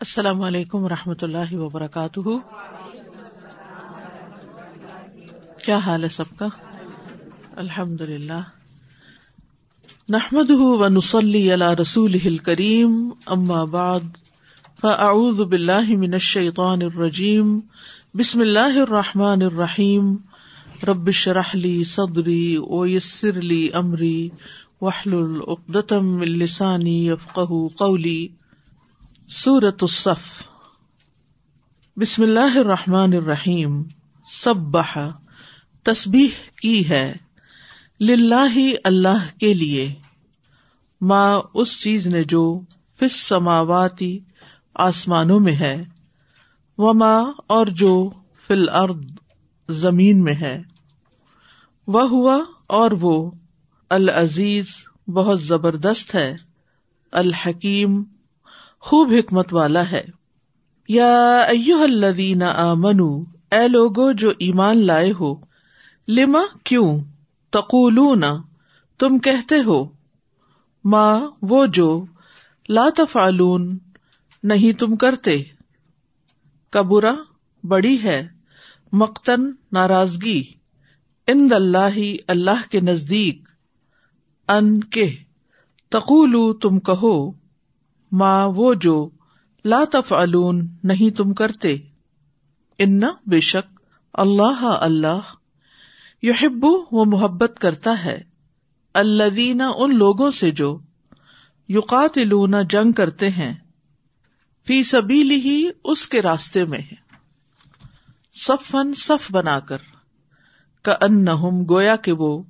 السلام علیکم و رحمۃ اللہ وبرکاتہ۔ کیا حال ہے سب کا؟ الحمد للہ نحمد و نسلی اللہ رسول کریم اما بعد، فاعوذ باللہ من الشیطان الرجیم۔ بسم اللہ الرحمٰن الرحیم۔ ربش رحلی صدری ویسر لی امری وحل العقدم السانی یفقہ قولی۔ سورت الصف. بسم اللہ الرحمٰن الرحیم. سب تسبیح کی ہے. للہ اللہ کے لیے. ماں اس چیز نے جو فس سماواتی آسمانوں میں ہے و ماں اور جو فل ارد زمین میں ہے۔ وہ ہوا اور وہ، العزیز، بہت زبردست ہے، الحکیم خوب حکمت والا ہے۔ یا الذین آمنو، اے لوگو جو ایمان لائے ہو لما کیوں تقولون؟ تم کہتے ہو ماں وہ جو لا تفعلون نہیں تم کرتے۔ کبرا بڑی ہے، مقتن ناراضگی۔ ان اللہ اللہ کے نزدیک۔ ان کے تقولو تم کہو۔ ماں وہ جو لا تفعلون نہیں تم کرتے۔ ان بے شک اللہ اللہ یحبو وہ محبت کرتا ہے۔ الذین ان لوگوں سے جو یقاتلون جنگ کرتے ہیں۔ فی سبیلی ہی اس کے راستے میں ہے صفن صف بنا کر۔ کا ان گویا کہ وہ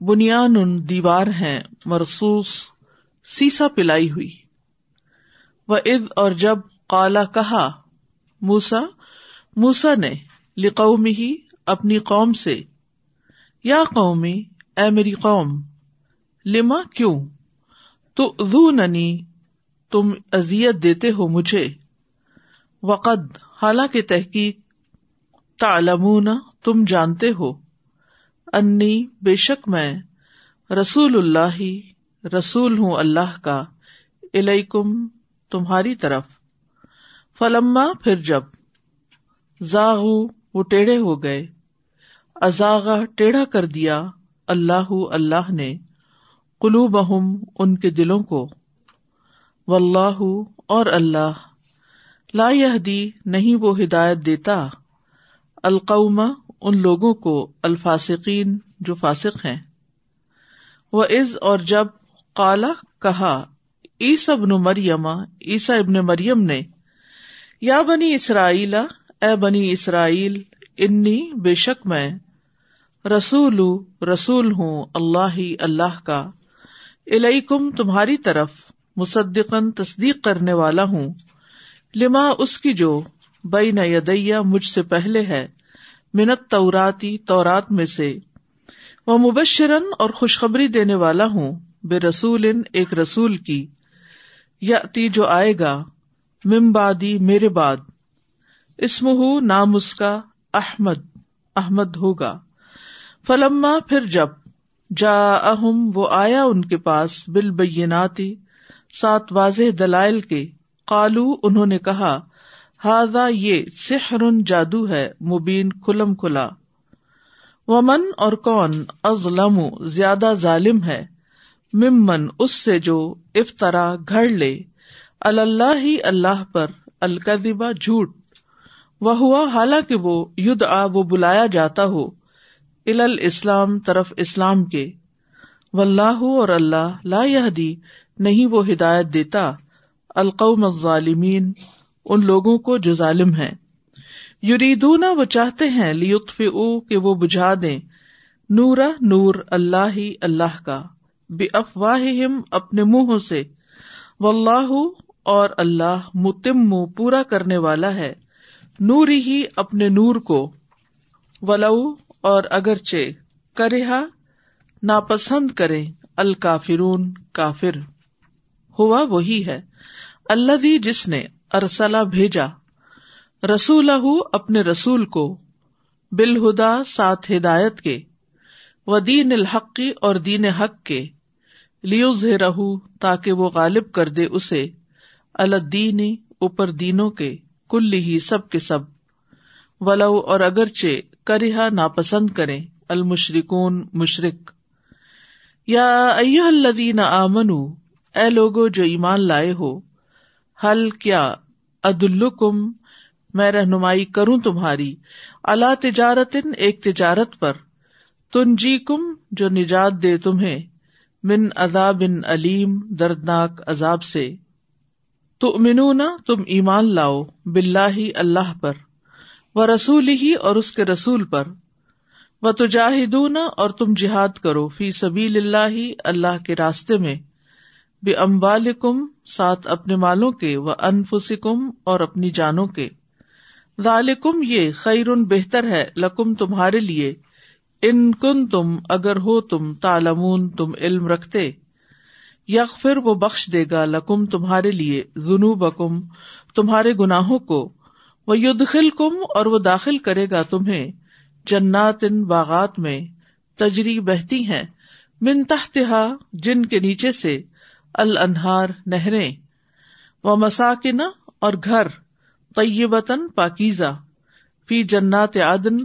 بنیان ان دیوار ہیں۔ مرسوس سیسا پلائی ہوئی۔ وہ عد اور جب کالا کہا موسا موسا نے لقومی ہی اپنی قوم سے، یا قومی، اے میری قوم، لما کیوں؟ تو زو ننی تم ازیت دیتے ہو مجھے۔ وقد، حالانکہ تحقیق، تعلمون، تم جانتے ہو۔ انی، بے شک میں رسول اللہ، رسول ہوں اللہ کا۔ الیکم تمہاری طرف۔ فلما پھر جب زاغو وہ ٹیڑھے ہو گئے۔ ازاغا ٹیڑھا کر دیا۔ اللہ اللہ نے کلو بہم ان کے دلوں کو۔ و اللہ اور اللہ۔ لا دی نہیں وہ ہدایت دیتا۔ القوم ان لوگوں کو الفاسقین جو فاسق ہیں۔ وہ عز اور جب کالا کہا عیسی ابن مریم عیسا ابن مریم نے، یا بنی اسرائیل، اے بنی اسرائیل، انی بے شک میں رسول رسول ہوں اللہ اللہ کا الیکم تمہاری طرف مصدقن تصدیق کرنے والا ہوں، لما اس کی جو بئی یدیا مجھ سے پہلے ہے منت توراتی تورات میں سے، وہ مبشرن اور خوشخبری دینے والا ہوں، بے رسول، ایک رسول کی۔ یاتی جو آئے گا ممبادی میرے بعد۔ اسم ہو نام اس کا احمد احمد ہوگا۔ فلما پھر جب جا اہم وہ آیا ان کے پاس بل بیناتی سات واضح دلائل کے۔ کالو انہوں نے کہا ہاضا یہ سحر جادو ہے، مبین کھلم کھلا۔ ومن اور کون ازلم زیادہ ظالم ہے۔ ممن اس سے جو افطرا گھڑ لے اللہ ہی اللہ پر القبا جھوٹ۔ وہ ہوا حالانکہ وہ ید آ وہ بلایا جاتا ہو ال اسلام طرف اسلام کے۔ و اللہ اور اللہ لا دی نہیں وہ ہدایت دیتا۔ القوم الظالمین، ان لوگوں کو جو ظالم ہے یریدون وہ چاہتے ہیں لیطف او کہ وہ بجھا دیں۔ نورا نور اللہ ہی اللہ کا۔ بے افواہ اپنے منہ سے۔ و اللہ اور اللہ متم پورا کرنے والا ہے۔ نور ہی اپنے نور کو۔ ولو اور اگرچہ کرا ناپسند کرے الکافرون کافر۔ ہوا وہی ہے۔ اللہ دی جس نے ارسلا بھیجا رسول اپنے رسول کو، بالہدا ساتھ ہدایت کے۔ و دین الحقی اور دین حق کے لیو رہ تاکہ وہ غالب کر دے اسے الدین اوپر دینوں کے کل ہی سب کے سب۔ ولو اور اگرچہ کرا ناپسند کرے المشرکون مشرق یا الذین آمنو، اے لوگو جو ایمان لائے ہو حل کیا عد میں رہنمائی کروں تمہاری۔ اللہ تجارت ایک تجارت پر۔ تن جی کم جو نجات دے تمہیں، من عذاب علیم، دردناک عذاب سے۔ تو امنون تم ایمان لاؤ بلّہ اللہ پر و رسول ہی اور اس کے رسول پر۔ و تجاہدون اور تم جہاد کرو، فی سبیل اللہ اللہ کے راستے میں۔ بے امبال کم ساتھ اپنے مالوں کے و انفسکم اور اپنی جانوں کے۔ ذالکم، یہ خیر بہتر ہے لکم تمہارے لیے۔ ان کن تم اگر ہو تم تالمون تم علم رکھتے۔ یا پھر وہ بخش دے گا لکم تمہارے لیے جنوب بکم تمہارے گناہوں کو۔ وہ یدخل کم اور وہ داخل کرے گا تمہیں۔ جنات ان باغات میں تجری بہتی ہیں۔ من تحتہا، جن کے نیچے سے الانہار نہریں۔ و مساکن اور گھر۔ طیبتن پاکیزہ۔ فی جنات عدن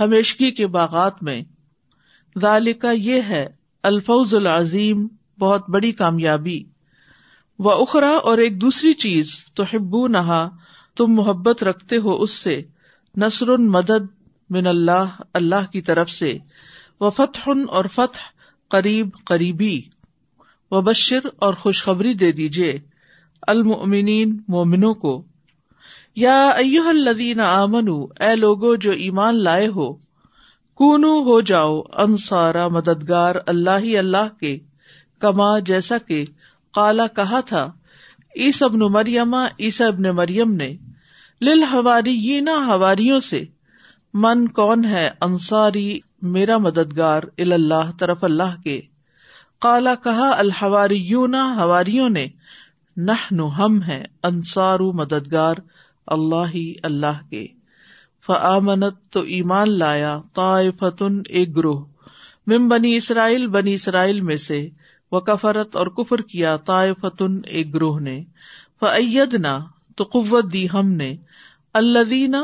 ہمیشگی کے باغات میں۔ ذالکا یہ ہے، الفوز العظیم، بہت بڑی کامیابی۔ و اخرا، اور ایک دوسری چیز تو ہبو نہا تم محبت رکھتے ہو اس سے۔ نثر مدد من اللہ اللہ کی طرف سے۔ و فتح اور فتح قریب قریبی۔ و بشر، اور خوشخبری دے دیجیے المؤمنین، مومنوں کو۔ یا ایوہ الذین آمنو، اے لوگو جو ایمان لائے ہو، کونو ہو جاؤ انصارا مددگار اللہ ہی اللہ کے، کما جیسا کہ کالا کہا تھا عیس ابن مریم عیسا ابن مریم نے لل ہواری ہواریوں سے، من کون ہے انصاری میرا مددگار اللہ طرف اللہ کے؟ کالا کہا الحواری ہواریوں نے نہ ہم ہے انصارو مددگار اللہ ہی اللہ کے۔ فآمنت، تو ایمان لایا، طائفتن، ایک گروہ۔ مم بنی اسرائیل بنی اسرائیل میں سے۔ و کفرت اور کفر کیا، طائفتن، ایک گروہ نے۔ فعیدنا تو قوت دی ہم نے۔ اللہ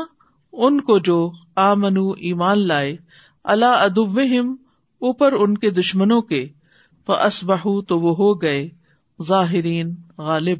ان کو جو آمنو، ایمان لائے۔ اللہ ادوہم اوپر ان کے دشمنوں کے۔ فاسبہ تو وہ ہو گئے۔ ظاہرین، غالب۔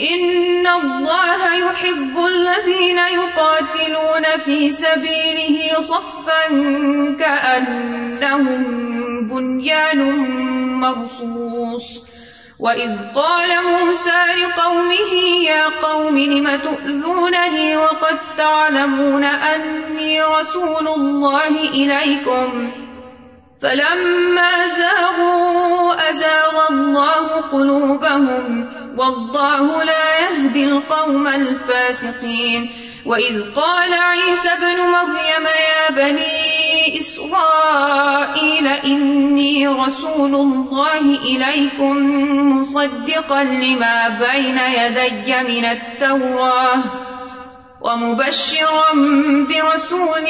ان اللہ يحب الذين يقاتلون في سبيله صفا كأنهم بنيان مرصوص. وإذ قال موسى لقومه يا قوم لم تؤذونني وقد تعلمون أني رسول الله إليكم فلما زاغوا أزاغ الله قلوبهم والله لا يهدي القوم الفاسقين وإذ قال عيسى بن مريم يا بني إسرائيل إني رسول الله إليكم مصدقا لما بين يدي من التوراة ومبشرا برسول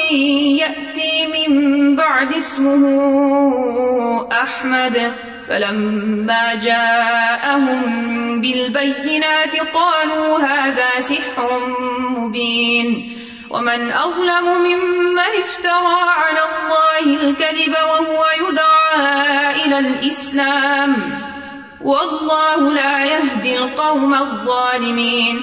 يأتي من بعد اسمه أحمد. فلما جاءهم بالبينات قالوا هذا سحر مبين. ومن أظلم ممن افترى على الله الكذب وهو يدعى إلى الإسلام. والله لا يهدي القوم الظالمين.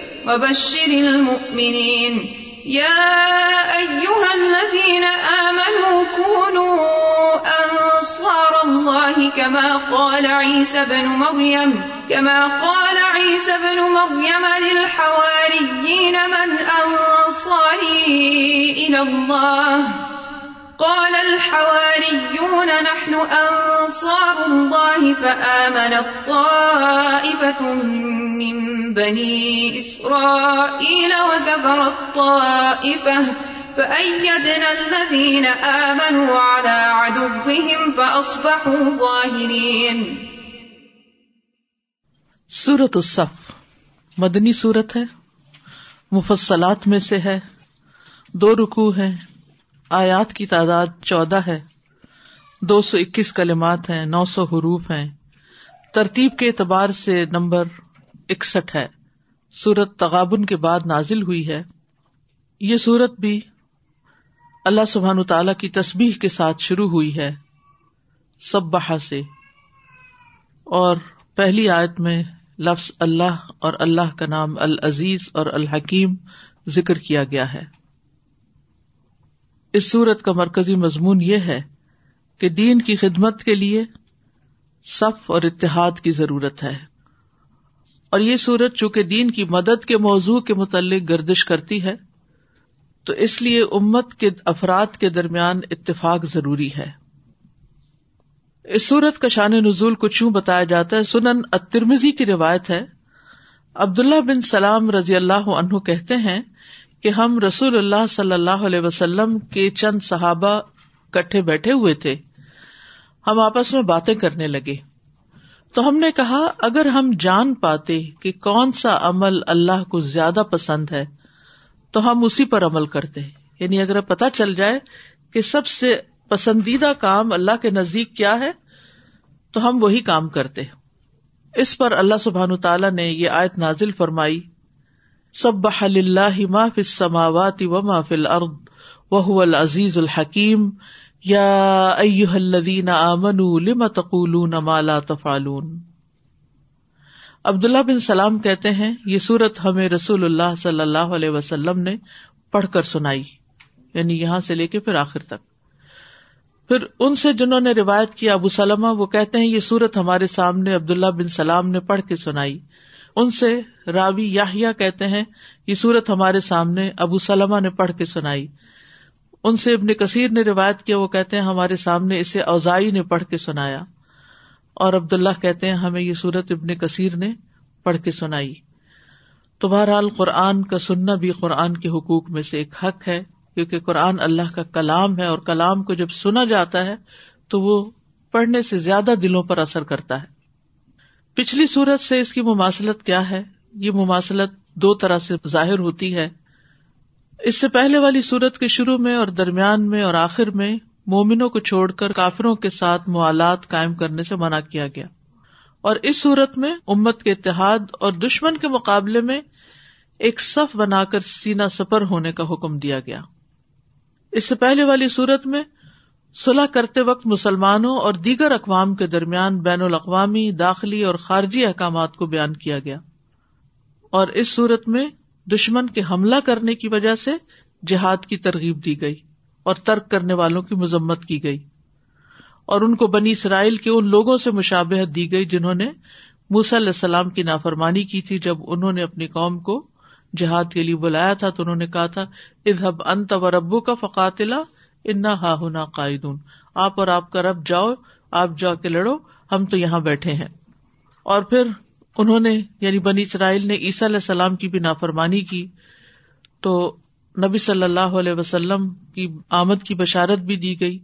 وبشر المؤمنين. يا أيها الذين آمنوا كونوا أنصار الله كما قال عيسى بن مريم. كما قال عيسى بن مريم للحواريين من أنصاري إلى الله. قال الحواريون نحن أنصار الله فآمنت طائفة من بني إسرائيل وكفرت طائفة فأيدنا الذين آمنوا على عدوهم فأصبحوا ظاهرين. سورت الصف. مدنی صورت ہے. مفصلات میں سے ہے. دو رکو ہیں. آیات کی تعداد چودہ ہے۔ دو سو اکیس کلمات ہیں، نو سو حروف ہیں۔ ترتیب کے اعتبار سے نمبر اکسٹھ ہے۔ سورت تغابن کے بعد نازل ہوئی ہے۔ یہ سورت بھی اللہ سبحان تعالی کی تسبیح کے ساتھ شروع ہوئی ہے۔ سب بہا سے۔ اور پہلی آیت میں لفظ اللہ اور اللہ کا نام العزیز اور الحکیم ذکر کیا گیا ہے۔ اس سورت کا مرکزی مضمون یہ ہے کہ دین کی خدمت کے لیے صف اور اتحاد کی ضرورت ہے۔ اور یہ سورت چونکہ دین کی مدد کے موضوع کے متعلق گردش کرتی ہے، تو اس لیے امت کے افراد کے درمیان اتفاق ضروری ہے۔ اس سورت کا شان نزول کو چوں بتایا جاتا ہے، سنن اترمزی کی روایت ہے۔ عبداللہ بن سلام رضی اللہ عنہ کہتے ہیں کہ ہم رسول اللہ صلی اللہ علیہ وسلم کے چند صحابہ کٹھے بیٹھے ہوئے تھے۔ ہم آپس میں باتیں کرنے لگے۔ تو ہم نے کہا، اگر ہم جان پاتے کہ کون سا عمل اللہ کو زیادہ پسند ہے، تو ہم اسی پر عمل کرتے۔ یعنی اگر پتا چل جائے کہ سب سے پسندیدہ کام اللہ کے نزدیک کیا ہے، تو ہم وہی کام کرتے۔ اس پر اللہ سبحان تعالیٰ نے یہ آیت نازل فرمائی۔ سب اللہ ما فی السماوات و ما فی الارض وهو العزیز الحکیم یا ایوہ الذین آمنوا لم تقولون ما لا تفعلون عبداللہ بن سلام کہتے ہیں، یہ سورت ہمیں رسول اللہ صلی اللہ علیہ وسلم نے پڑھ کر سنائی یعنی یہاں سے لے کے پھر آخر تک۔ پھر ان سے جنہوں نے روایت کیا ابو سلمہ، وہ کہتے ہیں، یہ سورت ہمارے سامنے عبداللہ بن سلام نے پڑھ کے سنائی۔ ان سے راوی یاہیا کہتے ہیں یہ سورت ہمارے سامنے ابو سلمہ نے پڑھ کے سنائی۔ ان سے ابن کثیر نے روایت کیا، وہ کہتے ہیں ہمارے سامنے اسے اوزائی نے پڑھ کے سنایا۔ اور عبد اللہ کہتے ہیں ہمیں یہ سورت ابن کثیر نے پڑھ کے سنائی۔ تو بہرحال قرآن کا سننا بھی قرآن کے حقوق میں سے ایک حق ہے، کیونکہ قرآن اللہ کا کلام ہے اور کلام کو جب سنا جاتا ہے تو وہ پڑھنے سے زیادہ دلوں پر اثر کرتا ہے۔ پچھلی سورت سے اس کی مماثلت کیا ہے؟ یہ مماثلت دو طرح سے ظاہر ہوتی ہے۔ اس سے پہلے والی سورت کے شروع میں اور درمیان میں اور آخر میں مومنوں کو چھوڑ کر کافروں کے ساتھ موالات قائم کرنے سے منع کیا گیا۔ اور اس صورت میں امت کے اتحاد اور دشمن کے مقابلے میں ایک صف بنا کر سینا سپر ہونے کا حکم دیا گیا۔ اس سے پہلے والی صورت میں صلاح کرتے وقت مسلمانوں اور دیگر اقوام کے درمیان بین الاقوامی، داخلی اور خارجی احکامات کو بیان کیا گیا۔ اور اس صورت میں دشمن کے حملہ کرنے کی وجہ سے جہاد کی ترغیب دی گئی اور ترک کرنے والوں کی مذمت کی گئی۔ اور ان کو بنی اسرائیل کے ان لوگوں سے مشابہت دی گئی جنہوں نے موسی علیہ السلام کی نافرمانی کی تھی۔ جب انہوں نے اپنی قوم کو جہاد کے لیے بلایا تھا تو انہوں نے کہا تھا ادب انت و ربو کا فقاتلا۔ انا ہا ہونا قائدون آپ اور آپ کا رب جاؤ، آپ جا کے لڑو، ہم تو یہاں بیٹھے ہیں۔ اور پھر انہوں نے یعنی بنی اسرائیل نے عیسیٰ علیہ السلام کی بھی نافرمانی کی۔ تو نبی صلی اللہ علیہ وسلم کی آمد کی بشارت بھی دی گئی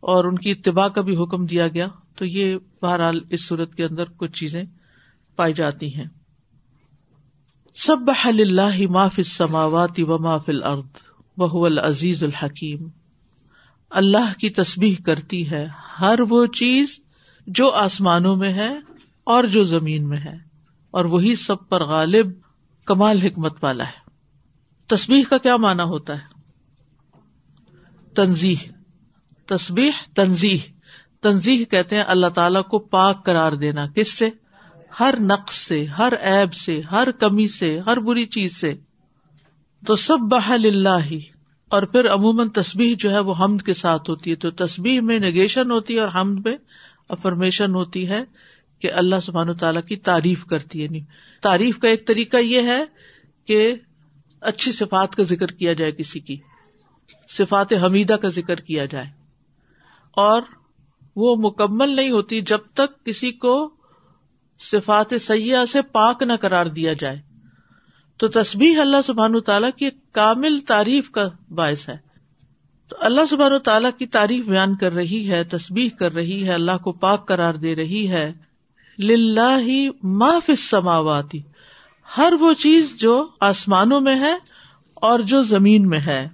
اور ان کی اتباع کا بھی حکم دیا گیا۔ تو یہ بہرحال اس صورت کے اندر کچھ چیزیں پائی جاتی ہیں۔ سب اللہ ما فی السماوات و ما فی الارض وهو العزیز الحکیم۔ اللہ کی تسبیح کرتی ہے ہر وہ چیز جو آسمانوں میں ہے اور جو زمین میں ہے۔ اور وہی سب پر غالب کمال حکمت والا ہے۔ تصبیح کا کیا مانا ہوتا ہے؟ تنظیح تصبیح تنظیح تنظیح کہتے ہیں اللہ تعالی کو پاک قرار دینا۔ کس سے؟ ہر نقص سے، ہر ایب سے، ہر کمی سے، ہر بری چیز سے۔ تو سب بحل اللہ ہی اور پھر عموماً تصبیح جو ہے وہ حمد کے ساتھ ہوتی ہے تو تصبیح میں نگیشن ہوتی ہے اور حمد میں افرمیشن ہوتی ہے کہ اللہ سبحان و تعالیٰ کی تعریف کرتی ہے۔ نہیں تعریف کا ایک طریقہ یہ ہے کہ اچھی صفات کا ذکر کیا جائے کسی کی۔ صفات حمیدہ کا ذکر کیا جائے۔ اور وہ مکمل نہیں ہوتی جب تک کسی کو صفات سیاح سے پاک نہ قرار دیا جائے۔ تو تصبیح اللہ سبحان تعالیٰ کی کامل تعریف کا باعث ہے۔ تو اللہ سبحان تعالیٰ کی تعریف بیان کر رہی ہے تصبیح کر رہی ہے، اللہ کو پاک قرار دے رہی ہے۔ معاف سماواتی ہر وہ چیز جو آسمانوں میں ہے اور جو زمین میں ہے۔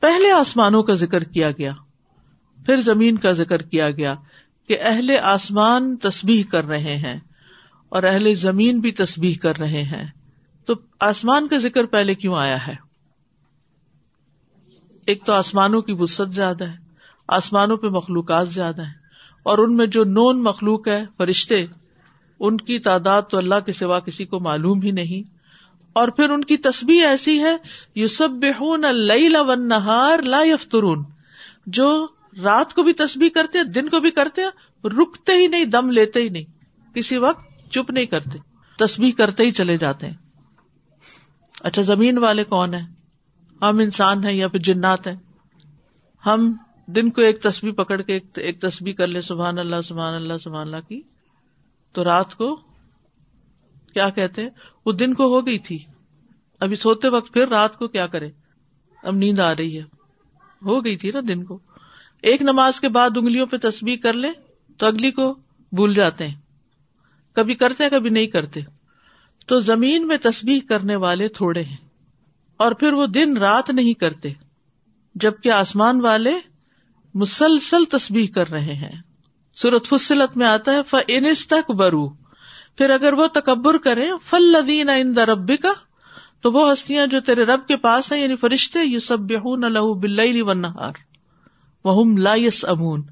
پہلے آسمانوں کا ذکر کیا گیا، پھر زمین کا ذکر کیا گیا کہ اہل آسمان تسبیح کر رہے ہیں اور اہل زمین بھی تسبیح کر رہے ہیں۔ تو آسمان کا ذکر پہلے کیوں آیا ہے؟ ایک تو آسمانوں کی وسط زیادہ ہے، آسمانوں پہ مخلوقات زیادہ ہیں، اور ان میں جو نون مخلوق ہے، فرشتے، ان کی تعداد تو اللہ کے سوا کسی کو معلوم ہی نہیں، اور پھر ان کی تصبیح ایسی ہے یو سب نہار لا یفترون، جو رات کو بھی تسبیح کرتے، دن کو بھی کرتے، رکتے ہی نہیں، دم لیتے ہی نہیں، کسی وقت چپ نہیں کرتے، تسبیح کرتے ہی چلے جاتے ہیں۔ اچھا زمین والے کون ہیں؟ ہم انسان ہیں یا پھر جنات ہیں؟ ہم دن کو ایک تصویر پکڑ کے ایک تصویر کر لے سبحان اللہ سبحان اللہ سبحان اللہ کی۔ تو رات کو کیا کہتے ہیں؟ وہ دن کو ہو گئی تھی۔ ابھی سوتے وقت پھر رات کو کیا کرے؟ اب نیند آ رہی ہے۔ ہو گئی تھی نا دن کو۔ ایک نماز کے بعد انگلیوں پہ تصویر کر لے تو اگلی کو بھول جاتے ہیں۔ کبھی کرتے ہیں، کبھی نہیں کرتے۔ تو زمین میں تصبیح کرنے والے تھوڑے ہیں اور پھر وہ دن رات نہیں کرتے جبکہ آسمان والے مسلسل تصبیح کر رہے ہیں۔ سورت فصلت میں آتا ہے تک برو پھر اگر وہ تکبر کرے فل لدین ان ربی کا تو وہ ہستیاں جو تیرے رب کے پاس ہیں یعنی فرشتے یو سب لہو بل و نہار وہ لا یس امون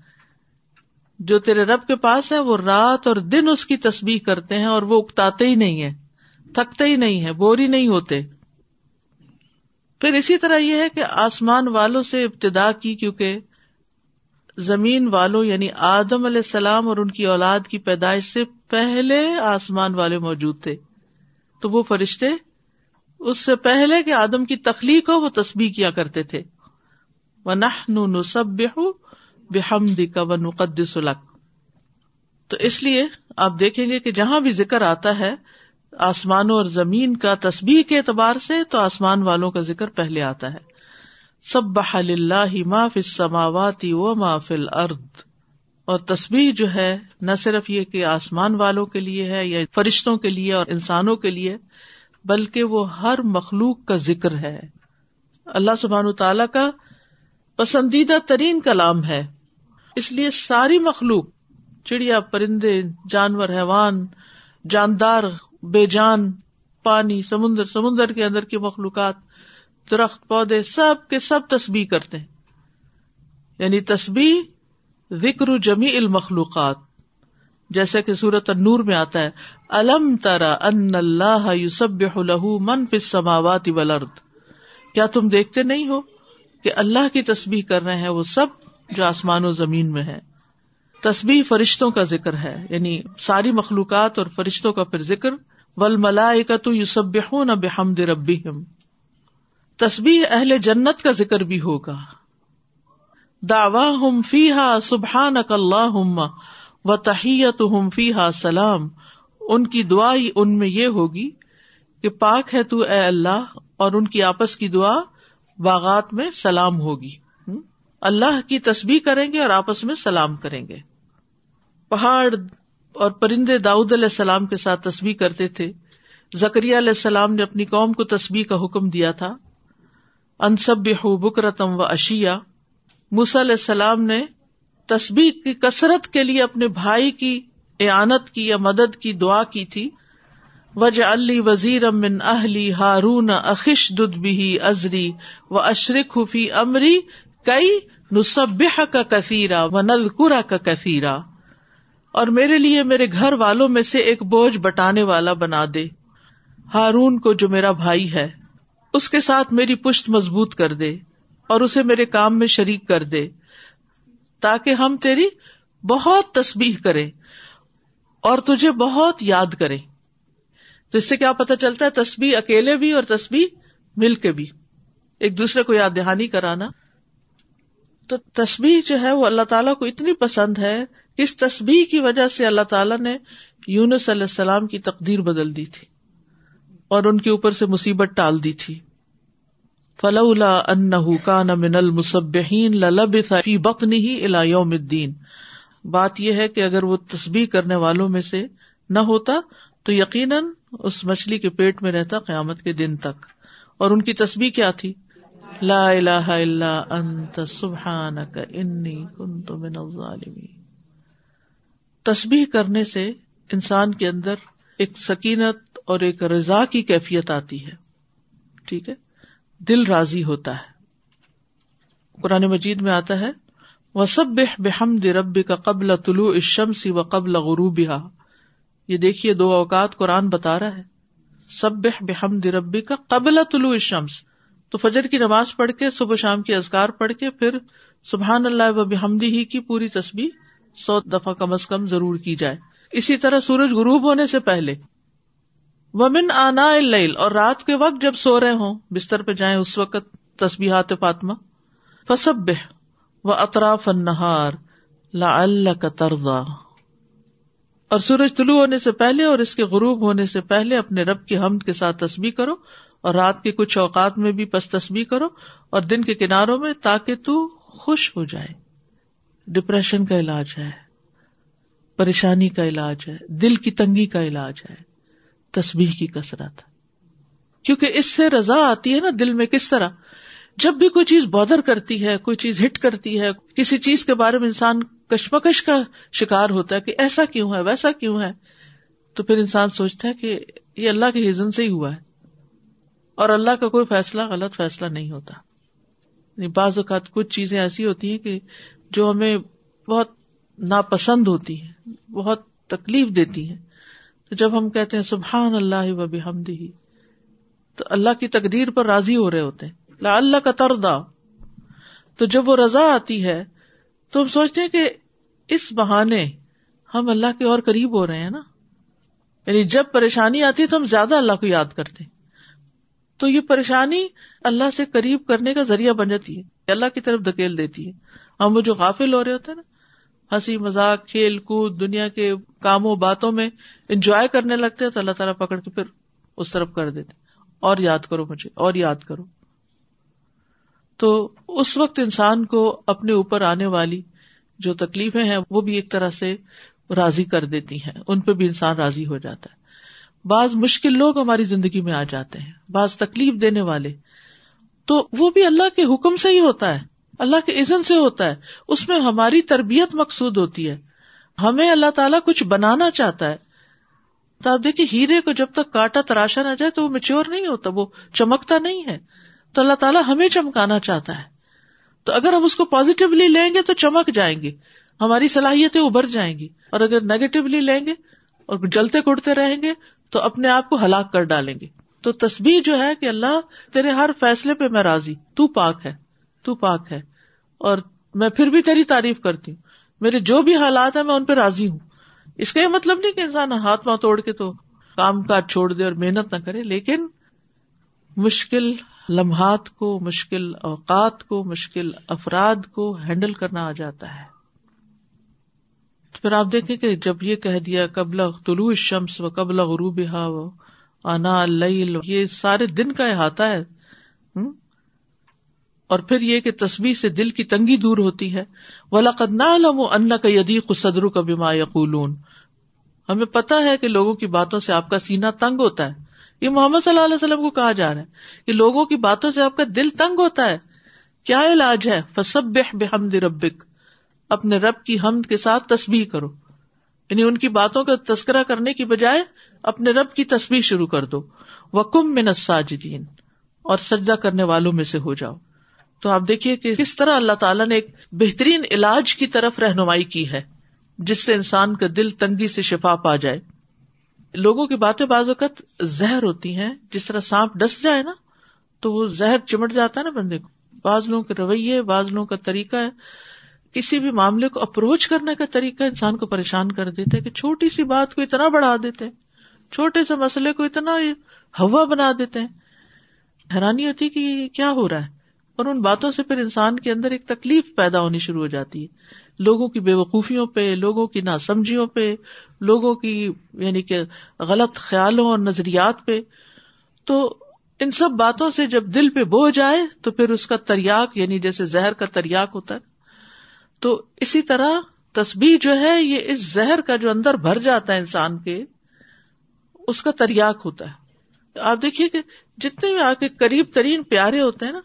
جو تیرے رب کے پاس ہے وہ رات اور دن اس کی تسبیح کرتے ہیں اور وہ اکتاتے ہی نہیں ہے تھکتے ہی نہیں ہے بوری نہیں ہوتے۔ پھر اسی طرح یہ ہے کہ آسمان والوں سے ابتدا کی، کیونکہ زمین والوں یعنی آدم علیہ السلام اور ان کی اولاد کی پیدائش سے پہلے آسمان والے موجود تھے۔ تو وہ فرشتے، اس سے پہلے کہ آدم کی تخلیق ہو، وہ تسبیح کیا کرتے تھے۔ تو اس لیے آپ دیکھیں گے کہ جہاں بھی ذکر آتا ہے آسمانوں اور زمین کا تصبیح کے اعتبار سے تو آسمان والوں کا ذکر پہلے آتا ہے۔ سب بحل اللہ ما فی السماوات و ما فی الارض۔ اور تصبیح جو ہے، نہ صرف یہ کہ آسمان والوں کے لیے ہے یا فرشتوں کے لیے اور انسانوں کے لیے، بلکہ وہ ہر مخلوق کا ذکر ہے۔ اللہ سبحان تعالی کا پسندیدہ ترین کلام ہے۔ اس لیے ساری مخلوق، چڑیا پرندے، جانور، حیوان، جاندار بے جان، پانی، سمندر سمندر کے اندر کی مخلوقات، درخت، پودے، سب کے سب تسبیح کرتے ہیں۔ یعنی تسبیح ذکر جمی المخلوقات۔ جیسے کہ سورت نور میں آتا ہے، الم ترا ان اللہ یوسب لہو من فی السماوات والارض۔ کیا تم دیکھتے نہیں ہو کہ اللہ کی تسبیح کر رہے ہیں وہ سب جو آسمان و زمین میں ہے تسبیح فرشتوں کا ذکر ہے یعنی ساری مخلوقات اور فرشتوں کا پھر ذکر ول ملا تو یو بحمد ربی تصبیح اہل جنت کا ذکر بھی ہوگا۔ داوا ہم فی ہا سبحان اللہ و تحیت ہم فی ہا سلام۔ ان کی دعا ان میں یہ ہوگی کہ پاک ہے تو اے اللہ اور ان کی آپس کی دعا باغات میں سلام ہوگی۔ اللہ کی تسبیح کریں گے اور آپس میں سلام کریں گے۔ پہاڑ اور پرندے داؤد علیہ السلام کے ساتھ تصویر کرتے تھے۔ زکری علیہ السلام نے اپنی قوم کو تصویر کا حکم دیا تھا۔ انصب بکرتم و اشیا موس علیہ السلام نے تصبیح کی کثرت کے لیے اپنے بھائی کی اعانت کی یا مدد کی دعا کی تھی۔ وج علی وزیر امن اہلی ہارون اخش ددبی ازری و اشرق حفی امری کئی نصب کا کثیرا و نلکرا کا کثیرا۔ اور میرے لیے میرے گھر والوں میں سے ایک بوجھ بٹانے والا بنا دے۔ ہارون کو جو میرا بھائی ہے، اس کے ساتھ میری پشت مضبوط کر دے اور اسے میرے کام میں شریک کر دے، تاکہ ہم تیری بہت تسبیح کریں اور تجھے بہت یاد کریں۔ تو اس سے کیا پتا چلتا ہے، تسبیح اکیلے بھی اور تسبیح مل کے بھی۔ ایک دوسرے کو یاد دہانی کرانا۔ تو تسبیح جو ہے، وہ اللہ تعالیٰ کو اتنی پسند ہے اس تسبیح کی وجہ سے اللہ تعالیٰ نے یونس علیہ السلام کی تقدیر بدل دی تھی اور ان کے اوپر سے مصیبت ٹال دی تھی۔ فلولا ان کا من المسبین للب فی بکنی ہی الا یوم الدین۔ بات یہ ہے کہ اگر وہ تسبیح کرنے والوں میں سے نہ ہوتا تو یقیناً اس مچھلی کے پیٹ میں رہتا قیامت کے دن تک۔ اور ان کی تسبیح کیا تھی؟ لا الہ الا انت سبحانک انی کنت من الظالمین۔ تسبیح کرنے سے انسان کے اندر ایک سکینت اور ایک رضا کی کیفیت آتی ہے۔ ٹھیک ہے؟ دل راضی ہوتا ہے۔ قرآن مجید میں آتا ہے وہ سب بحمد رب کا قبل طلوع سی و قبل غروب یہ دیکھیے، دو اوقات قرآن بتا رہا ہے۔ سب بحمد ربی کا قبل طلوع شمس تو فجر کی نماز پڑھ کے، صبح شام کی ازکار پڑھ کے، پھر سبحان اللہ و بحمدی ہی کی پوری تصویر سو دفعہ کم از کم ضرور کی جائے۔ اسی طرح سورج غروب ہونے سے پہلے۔ ومن آنا اللیل اور رات کے وقت جب سو رہے ہوں، بستر پہ جائیں اس وقت تسبیحات فاطمہ۔ فسب و اطراف النہار لا اللہ کا اور سورج طلوع ہونے سے پہلے اور اس کے غروب ہونے سے پہلے اپنے رب کی حمد کے ساتھ تسبیح کرو، اور رات کے کچھ اوقات میں بھی پس تسبیح کرو، اور دن کے کناروں میں تاکہ تو خوش ہو جائے۔ ڈپریشن کا علاج ہے، پریشانی کا علاج ہے، دل کی تنگی کا علاج ہے، تسبیح کی کثرت۔ کیونکہ اس سے رضا آتی ہے نا دل میں کس طرح؟ جب بھی کوئی چیز بودر کرتی ہے، کوئی چیز ہٹ کرتی ہے، کسی چیز کے بارے میں انسان کشمکش کا شکار ہوتا ہے کہ ایسا کیوں ہے، ویسا کیوں ہے، تو پھر انسان سوچتا ہے کہ یہ اللہ کے ہزن سے ہی ہوا ہے۔ اور اللہ کا کوئی فیصلہ غلط فیصلہ نہیں ہوتا۔ یعنی بعض اوقات کچھ چیزیں ایسی ہوتی ہیں کہ جو ہمیں بہت ناپسند ہوتی ہیں، بہت تکلیف دیتی ہیں۔ تو جب ہم کہتے ہیں سبحان اللہ و بحمدہ، تو اللہ کی تقدیر پر راضی ہو رہے ہوتے ہیں۔ لا اللہ کا تردا تو جب وہ رضا آتی ہے، تو ہم سوچتے ہیں کہ اس بہانے ہم اللہ کے اور قریب ہو رہے ہیں نا۔ یعنی جب پریشانی آتی ہے تو ہم زیادہ اللہ کو یاد کرتے تو یہ پریشانی اللہ سے قریب کرنے کا ذریعہ بن جاتی ہے۔ اللہ کی طرف دھکیل دیتی ہے۔ ہم وہ جو غافل ہو رہے ہوتے ہیں نا، ہنسی مزاق کھیل کود، دنیا کے کاموں، باتوں میں انجوائے کرنے لگتے ہیں تو اللہ تعالیٰ پکڑ کے پھر اس طرف کر دیتے اور یاد کرو مجھے، اور یاد کرو۔ تو اس وقت انسان کو اپنے اوپر آنے والی جو تکلیفیں ہیں، وہ بھی ایک طرح سے راضی کر دیتی ہیں۔ ان پہ بھی انسان راضی ہو جاتا ہے۔ بعض مشکل لوگ ہماری زندگی میں آ جاتے ہیں۔ بعض تکلیف دینے والے تو وہ بھی اللہ کے حکم سے ہی ہوتا ہے، اللہ کے عزن سے ہوتا ہے، اس میں ہماری تربیت مقصود ہوتی ہے۔ ہمیں اللہ تعالیٰ کچھ بنانا چاہتا ہے۔ تو آپ دیکھیے، ہیرے کو جب تک کاٹا تراشا نہ جائے تو وہ میچور نہیں ہوتا، وہ چمکتا نہیں ہے۔ تو اللہ تعالیٰ ہمیں چمکانا چاہتا ہے۔ تو اگر ہم اس کو پازیٹیولی لیں گے تو چمک جائیں گے۔ ہماری صلاحیتیں ابھر جائیں گی۔ اور اگر نیگیٹولی لیں گے اور جلتے کڑتے رہیں گے تو اپنے آپ کو ہلاک کر ڈالیں گے۔ تو تصویر جو ہے کہ اللہ تیرے ہر فیصلے پہ میں راضی، تو پاک ہے، تو پاک ہے۔ اور میں پھر بھی تیری تعریف کرتی ہوں۔ میرے جو بھی حالات ہیں میں ان پہ راضی ہوں۔ اس کا یہ مطلب نہیں کہ انسان ہاتھ پاؤں توڑ کے تو کام کاج چھوڑ دے اور محنت نہ کرے، لیکن مشکل لمحات کو، مشکل اوقات کو، مشکل افراد کو ہینڈل کرنا آ جاتا ہے۔ پھر آپ دیکھیں کہ جب یہ کہہ دیا، قبل طلوع شمس و قبل غروب ہا و آنا اللیل یہ سارے دن کا احاطہ ہے۔ اور پھر یہ کہ تصویر سے دل کی تنگی دور ہوتی ہے۔ ولاقد نعلم ان کا یدیق صدر کا بما یقولون ہمیں پتا ہے کہ لوگوں کی باتوں سے آپ کا سینہ تنگ ہوتا ہے۔ یہ محمد صلی اللہ علیہ وسلم کو کہا جا رہا ہے کہ لوگوں کی باتوں سے آپ کا دل تنگ ہوتا ہے۔ کیا علاج ہے؟ فسب بحمد ربک اپنے رب کی حمد کے ساتھ تصویر کرو۔ یعنی ان کی باتوں کا تذکرہ کرنے کی بجائے اپنے رب کی تصویر شروع کر دو۔ وکم من الساجدین۔ اور سجدہ کرنے والوں میں سے ہو جاؤ۔ تو آپ دیکھیے کہ کس طرح اللہ تعالیٰ نے ایک بہترین علاج کی طرف رہنمائی کی ہے، جس سے انسان کا دل تنگی سے شفا پا جائے۔ لوگوں کی باتیں بعض اوقات زہر ہوتی ہیں، جس طرح سانپ ڈس جائے نا، تو وہ زہر چمٹ جاتا ہے نا بندے کو۔ بعض لوگوں کے رویے، بعض لوگوں کا طریقہ ہے۔ کسی بھی معاملے کو اپروچ کرنے کا طریقہ انسان کو پریشان کر دیتے کہ چھوٹی سی بات کو اتنا بڑھا دیتے چھوٹے سے مسئلے کو اتنا ہوا بنا دیتے ہیں۔ حیرانی ہوتی کہ یہ کیا ہو رہا ہے۔ اور ان باتوں سے پھر انسان کے اندر ایک تکلیف پیدا ہونی شروع ہو جاتی ہے۔ لوگوں کی بے وقوفیوں پہ، لوگوں کی ناسمجھیوں پہ، لوگوں کی یعنی کہ غلط خیالوں اور نظریات پہ۔ تو ان سب باتوں سے جب دل پہ بو جائے تو پھر اس کا تریاق یعنی جیسے زہر کا تریاق ہوتا ہے۔ تو اسی طرح تصبیح جو ہے، یہ اس زہر کا جو اندر بھر جاتا ہے انسان کے اس کا تریاق ہوتا ہے۔ آپ دیکھیے کہ جتنے بھی آپ کے قریب ترین پیارے ہوتے ہیں نا،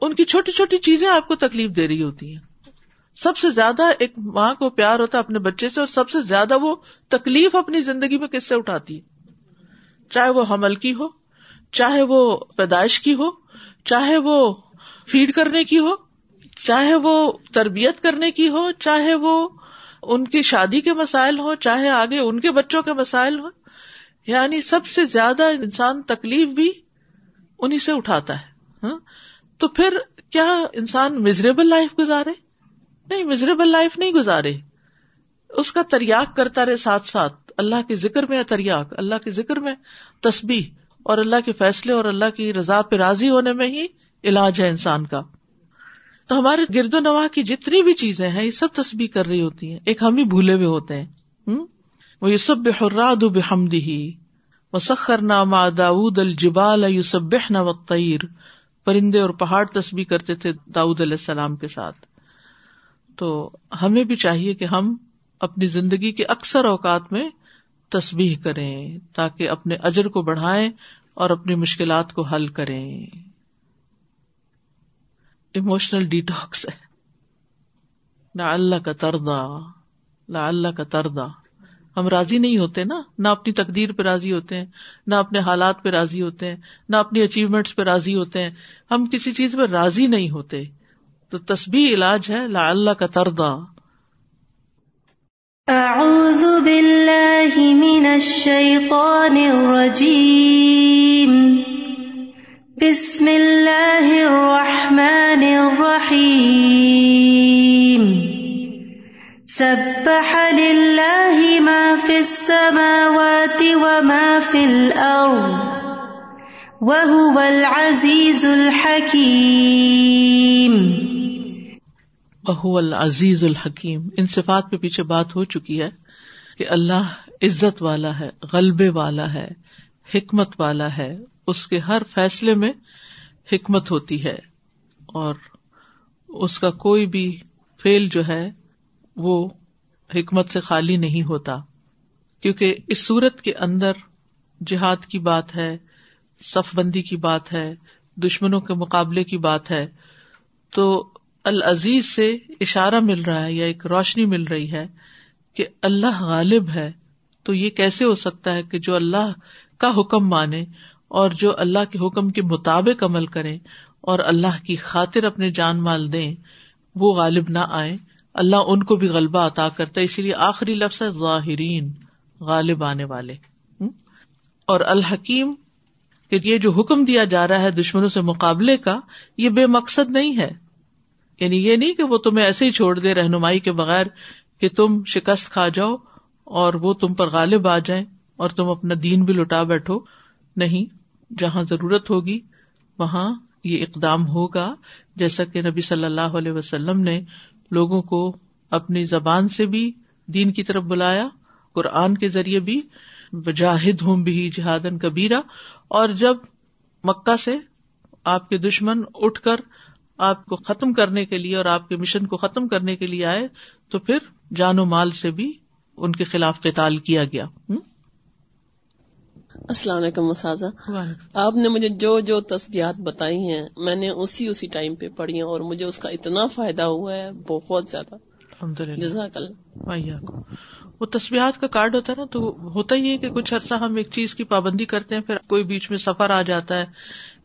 ان کی چھوٹی چھوٹی چیزیں آپ کو تکلیف دے رہی ہوتی ہیں۔ سب سے زیادہ ایک ماں کو پیار ہوتا ہے اپنے بچے سے اور سب سے زیادہ وہ تکلیف اپنی زندگی میں کس سے اٹھاتی ہے۔ چاہے وہ حمل کی ہو، چاہے وہ پیدائش کی ہو، چاہے وہ فیڈ کرنے کی ہو، چاہے وہ تربیت کرنے کی ہو، چاہے وہ ان کی شادی کے مسائل ہو چاہے آگے ان کے بچوں کے مسائل ہو یعنی سب سے زیادہ انسان تکلیف بھی انہیں سے اٹھاتا ہے ہاں؟ تو پھر کیا انسان مزریبل لائف گزارے؟ نہیں مزریبل لائف نہیں گزارے۔ اس کا تریاق کرتا رہے ساتھ ساتھ۔ اللہ کے ذکر میں تریاق اللہ کے ذکر میں تسبیح، اور اللہ کے فیصلے اور اللہ کی رضا پہ راضی ہونے میں ہی علاج ہے انسان کا۔ تو ہمارے گرد و نواح کی جتنی بھی چیزیں ہیں، یہ سب تسبیح کر رہی ہوتی ہیں۔ ایک ہم ہی بھولے ہوئے ہوتے ہیں۔ وہ یہ سب بحراد بحمدی وہ سخر ناما داود الجبال یوسب نہ وقیر پرندے اور پہاڑ تسبیح کرتے تھے داود علیہ السلام کے ساتھ۔ تو ہمیں بھی چاہیے کہ ہم اپنی زندگی کے اکثر اوقات میں تصبیح کریں تاکہ اپنے اجر کو بڑھائیں اور اپنی مشکلات کو حل کریں۔ اموشنل ڈیٹاکس ہے۔ نہ اللہ کا تردا نہ اللہ کا تردا ہم راضی نہیں ہوتے نا، نہ اپنی تقدیر پہ راضی ہوتے ہیں، نہ اپنے حالات پہ راضی ہوتے ہیں، نہ اپنی اچیومنٹس پہ راضی ہوتے ہیں۔ ہم کسی چیز پہ راضی نہیں ہوتے۔ تو تسبیح علاج ہے لا اللہ کا تردا اعوذ باللہ من الشیطان الرجیم۔ بسم اللہ الرحمن الرحیم۔ سبح للہ ما فی السماوات وما فی الارض وهو العزیز الحکیم۔ اہو العزیز الحکیم۔ ان صفات پہ پیچھے بات ہو چکی ہے کہ اللہ عزت والا ہے، غلبے والا ہے، حکمت والا ہے۔ اس کے ہر فیصلے میں حکمت ہوتی ہے اور اس کا کوئی بھی فیل جو ہے وہ حکمت سے خالی نہیں ہوتا، کیونکہ اس صورت کے اندر جہاد کی بات ہے، صف بندی کی بات ہے، دشمنوں کے مقابلے کی بات ہے، تو العزیز سے اشارہ مل رہا ہے یا ایک روشنی مل رہی ہے کہ اللہ غالب ہے، تو یہ کیسے ہو سکتا ہے کہ جو اللہ کا حکم مانے اور جو اللہ کے حکم کے مطابق عمل کرے اور اللہ کی خاطر اپنے جان مال دیں، وہ غالب نہ آئے اللہ ان کو بھی غلبہ عطا کرتا ہے، اسی لیے آخری لفظ ہے ظاہرین، غالب آنے والے۔ اور الحکیم کہ یہ جو حکم دیا جا رہا ہے دشمنوں سے مقابلے کا، یہ بے مقصد نہیں ہے۔ یعنی یہ نہیں کہ وہ تمہیں ایسے ہی چھوڑ دے رہنمائی کے بغیر کہ تم شکست کھا جاؤ اور وہ تم پر غالب آ جائیں اور تم اپنا دین بھی لٹا بیٹھو۔ نہیں، جہاں ضرورت ہوگی، وہاں یہ اقدام ہوگا۔ جیسا کہ نبی صلی اللہ علیہ وسلم نے لوگوں کو اپنی زبان سے بھی دین کی طرف بلایا، قرآن کے ذریعے بھی بجاہد ہوں بھی جہادن کبیرا اور جب مکہ سے آپ کے دشمن اٹھ کر آپ کو ختم کرنے کے لیے اور آپ کے مشن کو ختم کرنے کے لیے آئے، تو پھر جان و مال سے بھی ان کے خلاف قتال کیا گیا۔ السلام علیکم مسازہ آپ نے مجھے جو جو تصویرات بتائی ہیں میں نے اسی اسی ٹائم پہ پڑھی ہیں اور مجھے اس کا اتنا فائدہ ہوا ہے بہت زیادہ۔ الحمد للہ جزاک اللہ وہ تصویرات کا کارڈ ہوتا ہے نا تو ہوتا ہی ہے کہ کچھ عرصہ ہم ایک چیز کی پابندی کرتے ہیں پھر کوئی بیچ میں سفر آ جاتا ہے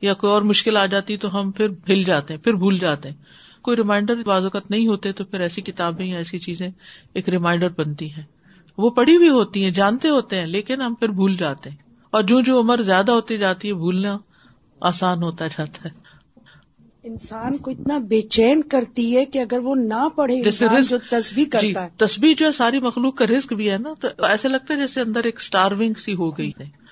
یا کوئی اور مشکل آ جاتی تو ہم پھر بھل جاتے ہیں پھر بھول جاتے ہیں۔ کوئی ریمائنڈر بازوقت نہیں ہوتے تو پھر ایسی کتابیں یا ایسی چیزیں ایک ریمائنڈر بنتی ہیں۔ وہ پڑھی ہوئی ہوتی ہیں جانتے ہوتے ہیں لیکن ہم پھر بھول جاتے ہیں۔ اور جو جو عمر زیادہ ہوتی جاتی ہے بھولنا آسان ہوتا جاتا ہے۔ انسان کو اتنا بے چین کرتی ہے کہ اگر وہ نہ پڑھے جو تصویر جی، کرتا ہے۔ تصویر جو ہے ساری مخلوق کا رسک بھی ہے نا تو ایسے لگتا ہے جیسے اندر ایک اسٹارونگ سی ہو گئی ہے۔